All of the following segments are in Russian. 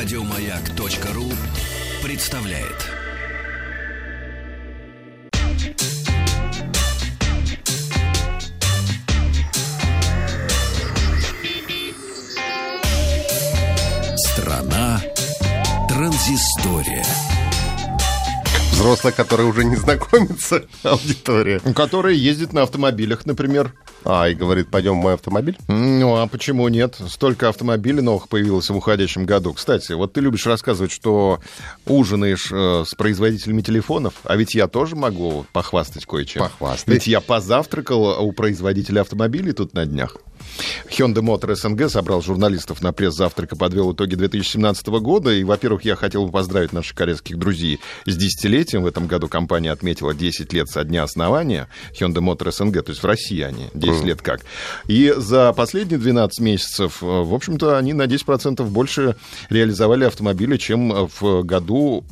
Радиомаяк.ру представляет. Страна транзистория. Взрослая, которая уже не знакомится, аудитория. Которая ездит на автомобилях, например. А, и говорит, пойдем в мой автомобиль? Ну, а почему нет? Столько автомобилей новых появилось в уходящем году. Кстати, вот ты любишь рассказывать, что ужинаешь э, с производителями телефонов, а ведь я тоже могу похвастать кое-чем. Похвастай. Ведь я позавтракал у производителя автомобилей тут на днях. Hyundai Motor СНГ собрал журналистов на пресс-завтрак и подвел итоги 2017 года. И, во-первых, я хотел бы поздравить наших корейских друзей с десятилетием. В этом году компания отметила 10 лет со дня основания Hyundai Motor СНГ, то есть в России они 10 лет как. И за последние 12 месяцев, э, в общем-то, они на 10% больше реализовали автомобили, чем в году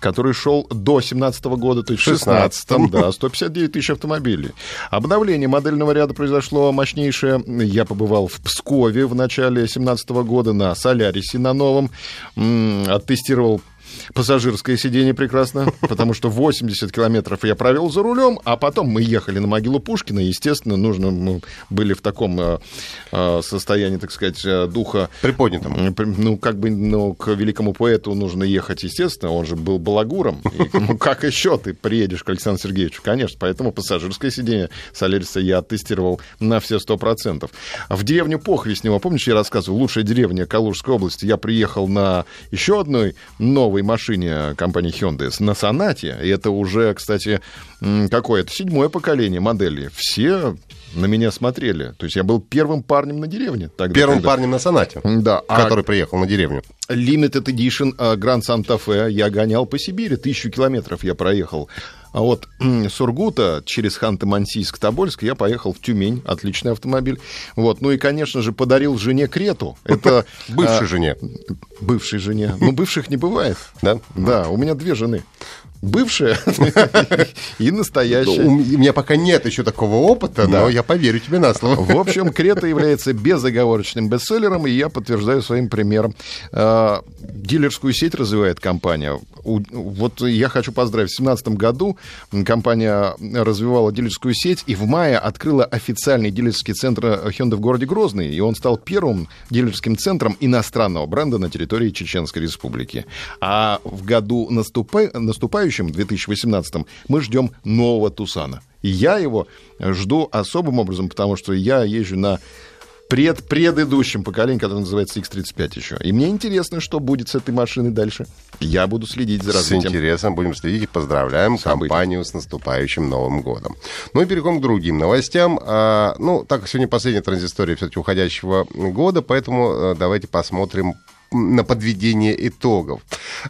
который шел до 2017 года, то есть в 2016, да, 159 тысяч автомобилей. Обновление модельного ряда произошло мощнейшее. Я побывал в Пскове в начале 2017 года на Солярисе на новом, оттестировал пассажирское сиденье прекрасно, потому что 80 километров я провел за рулем, а потом мы ехали на могилу Пушкина, и, естественно, нужно, мы были в таком э, э, состоянии, так сказать, э, духа... Приподнятом. Ну, как бы, ну, к великому поэту нужно ехать, естественно, он же был балагуром. И, ну, как еще ты приедешь к Александру Сергеевичу? Конечно, поэтому пассажирское сиденье Соляриса я оттестировал на все сто процентов. В деревню Похвестнево, помнишь, я рассказывал, лучшая деревня Калужской области, я приехал на еще одной новой машине компании Hyundai, на Сонате, и это уже, кстати, м, какое это, седьмое поколение модели. Все на меня смотрели. То есть я был первым парнем на деревне. Тогда, Первым когда- парнем на сонате, Да, а который приехал на деревню. Limited Edition э, Grand Santa Fe я гонял по Сибири, тысячу километров я проехал. А вот Сургута через Ханты-Мансийск, Тобольск я поехал в Тюмень, отличный автомобиль. Вот, ну и, конечно же, подарил жене Крету. Это Бывшей а, жене, бывшей жене. Ну, бывших не бывает. да? Да, у меня две жены. Бывшая и Ну, настоящая. У меня пока нет еще такого опыта, но я поверю тебе на слово. В общем, Крета является безоговорочным бестселлером, и я подтверждаю своим примером. Э, Дилерскую сеть развивает компания. Вот я хочу поздравить. В 2017 году компания развивала дилерскую сеть, и в мае открыла официальный дилерский центр Hyundai в городе Грозный, и он стал первым дилерским центром иностранного бренда на территории Чеченской Республики. А в году наступа- наступающем, 2018, мы ждем нового Тусана. И я его жду особым образом, потому что я езжу на пред предыдущем поколении, которое называется X35 еще. И мне интересно, что будет с этой машиной дальше. Я буду следить за С развитием. интересом будем следить и поздравляем Событий. компанию с наступающим Новым годом. Ну и перейдем к другим новостям. А, ну, так как сегодня последняя транзистория все-таки уходящего года, поэтому э, давайте посмотрим на подведение итогов.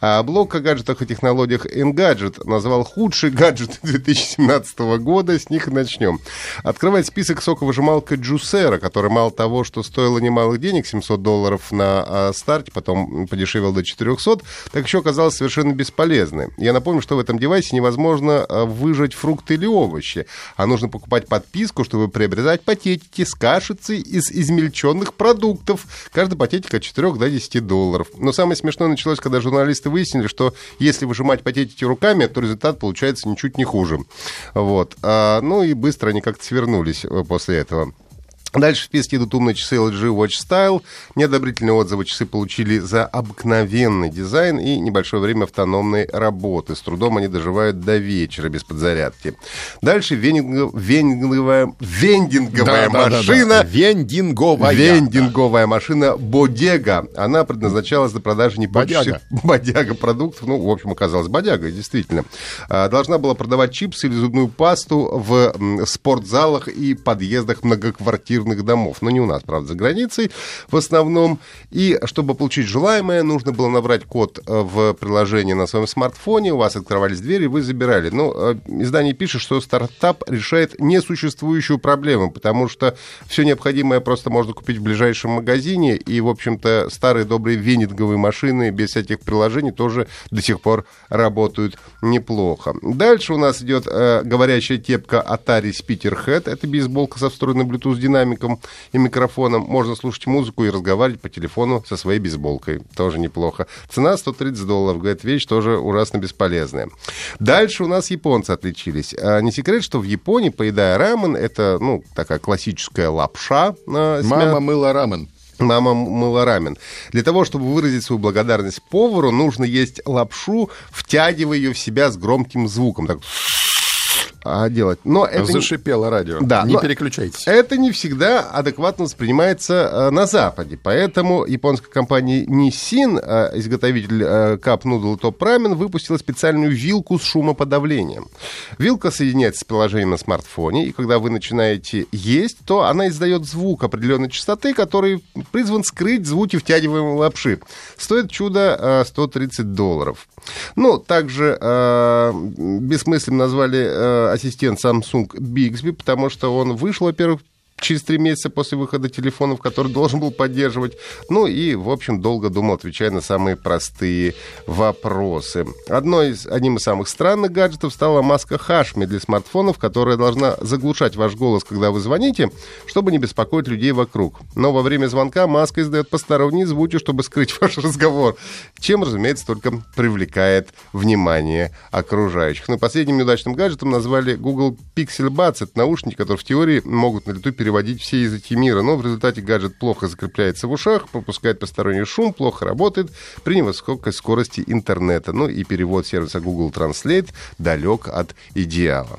А блог о гаджетах и технологиях Engadget назвал худший гаджет 2017 года. С них начнем. Открывает список соковыжималка Juicera, которая мало того, что стоила немалых денег, 700 долларов на а, старте, потом подешевел до 400, так еще оказалась совершенно бесполезной. Я напомню, что в этом девайсе невозможно а, выжать фрукты или овощи, а нужно покупать подписку, чтобы приобретать пакетики с кашицей из измельченных продуктов. Каждый пакетик от 4 до 10 долларов. Но самое смешное началось, когда журналисты выяснили, что если выжимать пакетики руками, то результат получается ничуть не хуже. Вот. А, ну и быстро они как-то свернулись э, после этого. Дальше в списке идут умные часы LG Watch Style. Неодобрительные отзывы часы получили за обыкновенный дизайн и небольшое время автономной работы. С трудом они доживают до вечера без подзарядки. Дальше вендинго- вендинговая, вендинговая Да-да-да-да. машина Вендинговая. Вендинговая машина Бодега. Она предназначалась для продажи не Бодяга. бодяга продуктов. Ну, в общем, оказалась бодяга, действительно. А, Должна была продавать чипсы или зубную пасту в спортзалах и подъездах многоквартирных домов. Но не у нас, правда, за границей в основном. И чтобы получить желаемое, нужно было набрать код э, в приложении на своем смартфоне, у вас открывались двери, вы забирали. Ну, э, издание пишет, что стартап решает несуществующую проблему, потому что все необходимое просто можно купить в ближайшем магазине, и, в общем-то, старые добрые венинговые машины без всяких приложений тоже до сих пор работают неплохо. Дальше у нас идет э, говорящая тепка Atari Speakerhead. Это бейсболка со встроенным Bluetooth динамиком и микрофоном. Можно слушать музыку и разговаривать по телефону со своей бейсболкой. Тоже неплохо. Цена 130 долларов. Говорит, вещь тоже ужасно бесполезная. Дальше у нас японцы отличились. А не секрет, что в Японии, поедая рамен, это, ну, такая классическая лапша. А, Мама мыла рамен. Мама мыла рамен. Для того, чтобы выразить свою благодарность повару, нужно есть лапшу, втягивая ее в себя с громким звуком. Так а, делать. Но это Зашипело радио. Да, не переключайтесь. Это не всегда адекватно воспринимается а, на Западе. Поэтому японская компания Nissin, а, изготовитель а, Cup Noodle Top Ramen, выпустила специальную вилку с шумоподавлением. Вилка соединяется с приложением на смартфоне, и когда вы начинаете есть, то она издает звук определенной частоты, который призван скрыть звуки втягиваемой лапши. Стоит чудо 130 долларов. Ну, также э, бессмысленно назвали э, ассистент Samsung Bixby, потому что он вышел, во-первых, через три месяца после выхода телефонов, который должен был поддерживать. Ну и, в общем, долго думал, отвечая на самые простые вопросы. Одной из, одним из самых странных гаджетов стала маска Хашми для смартфонов, которая должна заглушать ваш голос, когда вы звоните, чтобы не беспокоить людей вокруг. Но во время звонка маска издает посторонние звуки, чтобы скрыть ваш разговор, чем, разумеется, только привлекает внимание окружающих. Но последним неудачным гаджетом назвали Google Pixel Buds. Это наушники, которые в теории могут на лету переводить все языки мира, но в результате гаджет плохо закрепляется в ушах, пропускает посторонний шум, плохо работает при невысокой скорости интернета. Ну и перевод сервиса Google Translate далек от идеала.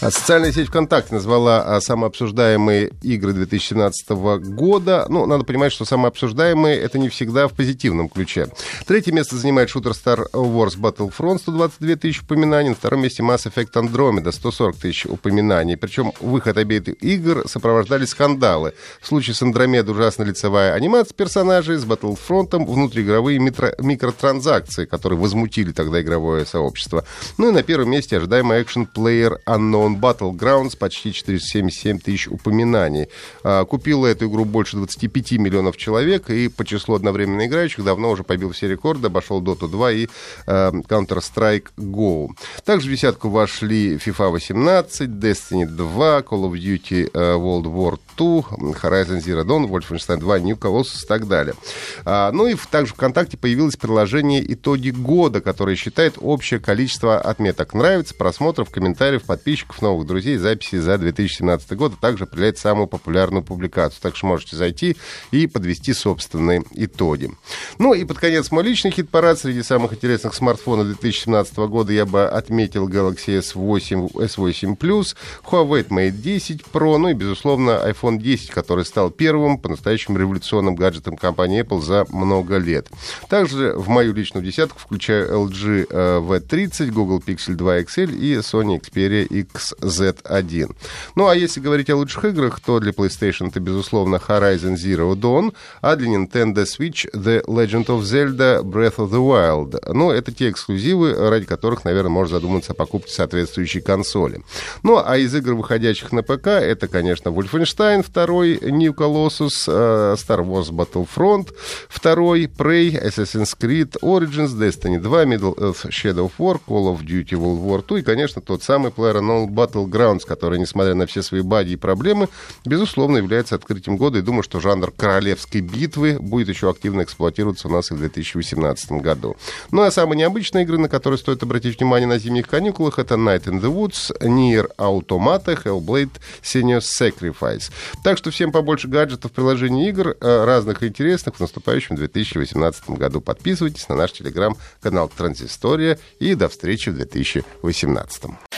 А социальная сеть ВКонтакте назвала а, самые обсуждаемые игры 2017 года. Ну, надо понимать, что самые обсуждаемые это не всегда в позитивном ключе. Третье место занимает шутер Star Wars Battlefront, 122 тысячи упоминаний. На втором месте Mass Effect Andromeda, 140 тысяч упоминаний. Причем выход обеих игр сопровождали скандалы. В случае с Andromeda ужасно лицевая анимация персонажей, с Battlefront внутриигровые митро- микротранзакции, которые возмутили тогда игровое сообщество. Ну и на первом месте ожидаемый экшен-плеер Unknown Battleground Battlegrounds почти 477 тысяч упоминаний. А, купила эту игру больше 25 миллионов человек, и по числу одновременно играющих давно уже побил все рекорды, обошел Dota 2 и а, Counter-Strike Go. Также в десятку вошли FIFA 18, Destiny 2, Call of Duty а, World War 2, Horizon Zero Dawn, Wolfenstein 2, New Colossus и так далее. Ну и также ВКонтакте появилось приложение «Итоги года», которое считает общее количество отметок нравится, просмотров, комментариев, подписчиков новых друзей, записи за 2017 год, а также определять самую популярную публикацию. Так что можете зайти и подвести собственные итоги. Ну и под конец мой личный хит-парад среди самых интересных смартфонов 2017 года я бы отметил Galaxy S8, S8 Plus, Huawei Mate 10 Pro, ну и, безусловно, iPhone 10, который стал первым по-настоящему революционным гаджетом компании Apple за много лет. Также в мою личную десятку включаю LG э, V30, Google Pixel 2 XL и Sony Xperia X Z1. Ну, а если говорить о лучших играх, то для PlayStation это, безусловно, Horizon Zero Dawn, а для Nintendo Switch The Legend of Zelda Breath of the Wild. Ну, это те эксклюзивы, ради которых, наверное, можно задуматься о покупке соответствующей консоли. Ну, а из игр, выходящих на ПК, это, конечно, Wolfenstein 2, New Colossus, э, Star Wars Battlefront 2, Prey, Assassin's Creed Origins, Destiny 2, Middle Earth Shadow of War, Call of Duty World War 2 и, конечно, тот самый PlayerUnknown's Battlegrounds, который, несмотря на все свои баги и проблемы, безусловно, является открытием года. И думаю, что жанр королевской битвы будет еще активно эксплуатироваться у нас и в 2018 году. Ну а самые необычные игры, на которые стоит обратить внимание на зимних каникулах, это Night in the Woods, Nier Automata, Hellblade, Senior Sacrifice. Так что всем побольше гаджетов, приложений игр э, разных и интересных в наступающем 2018 году. Подписывайтесь на наш телеграм-канал Транзистория и до встречи в 2018.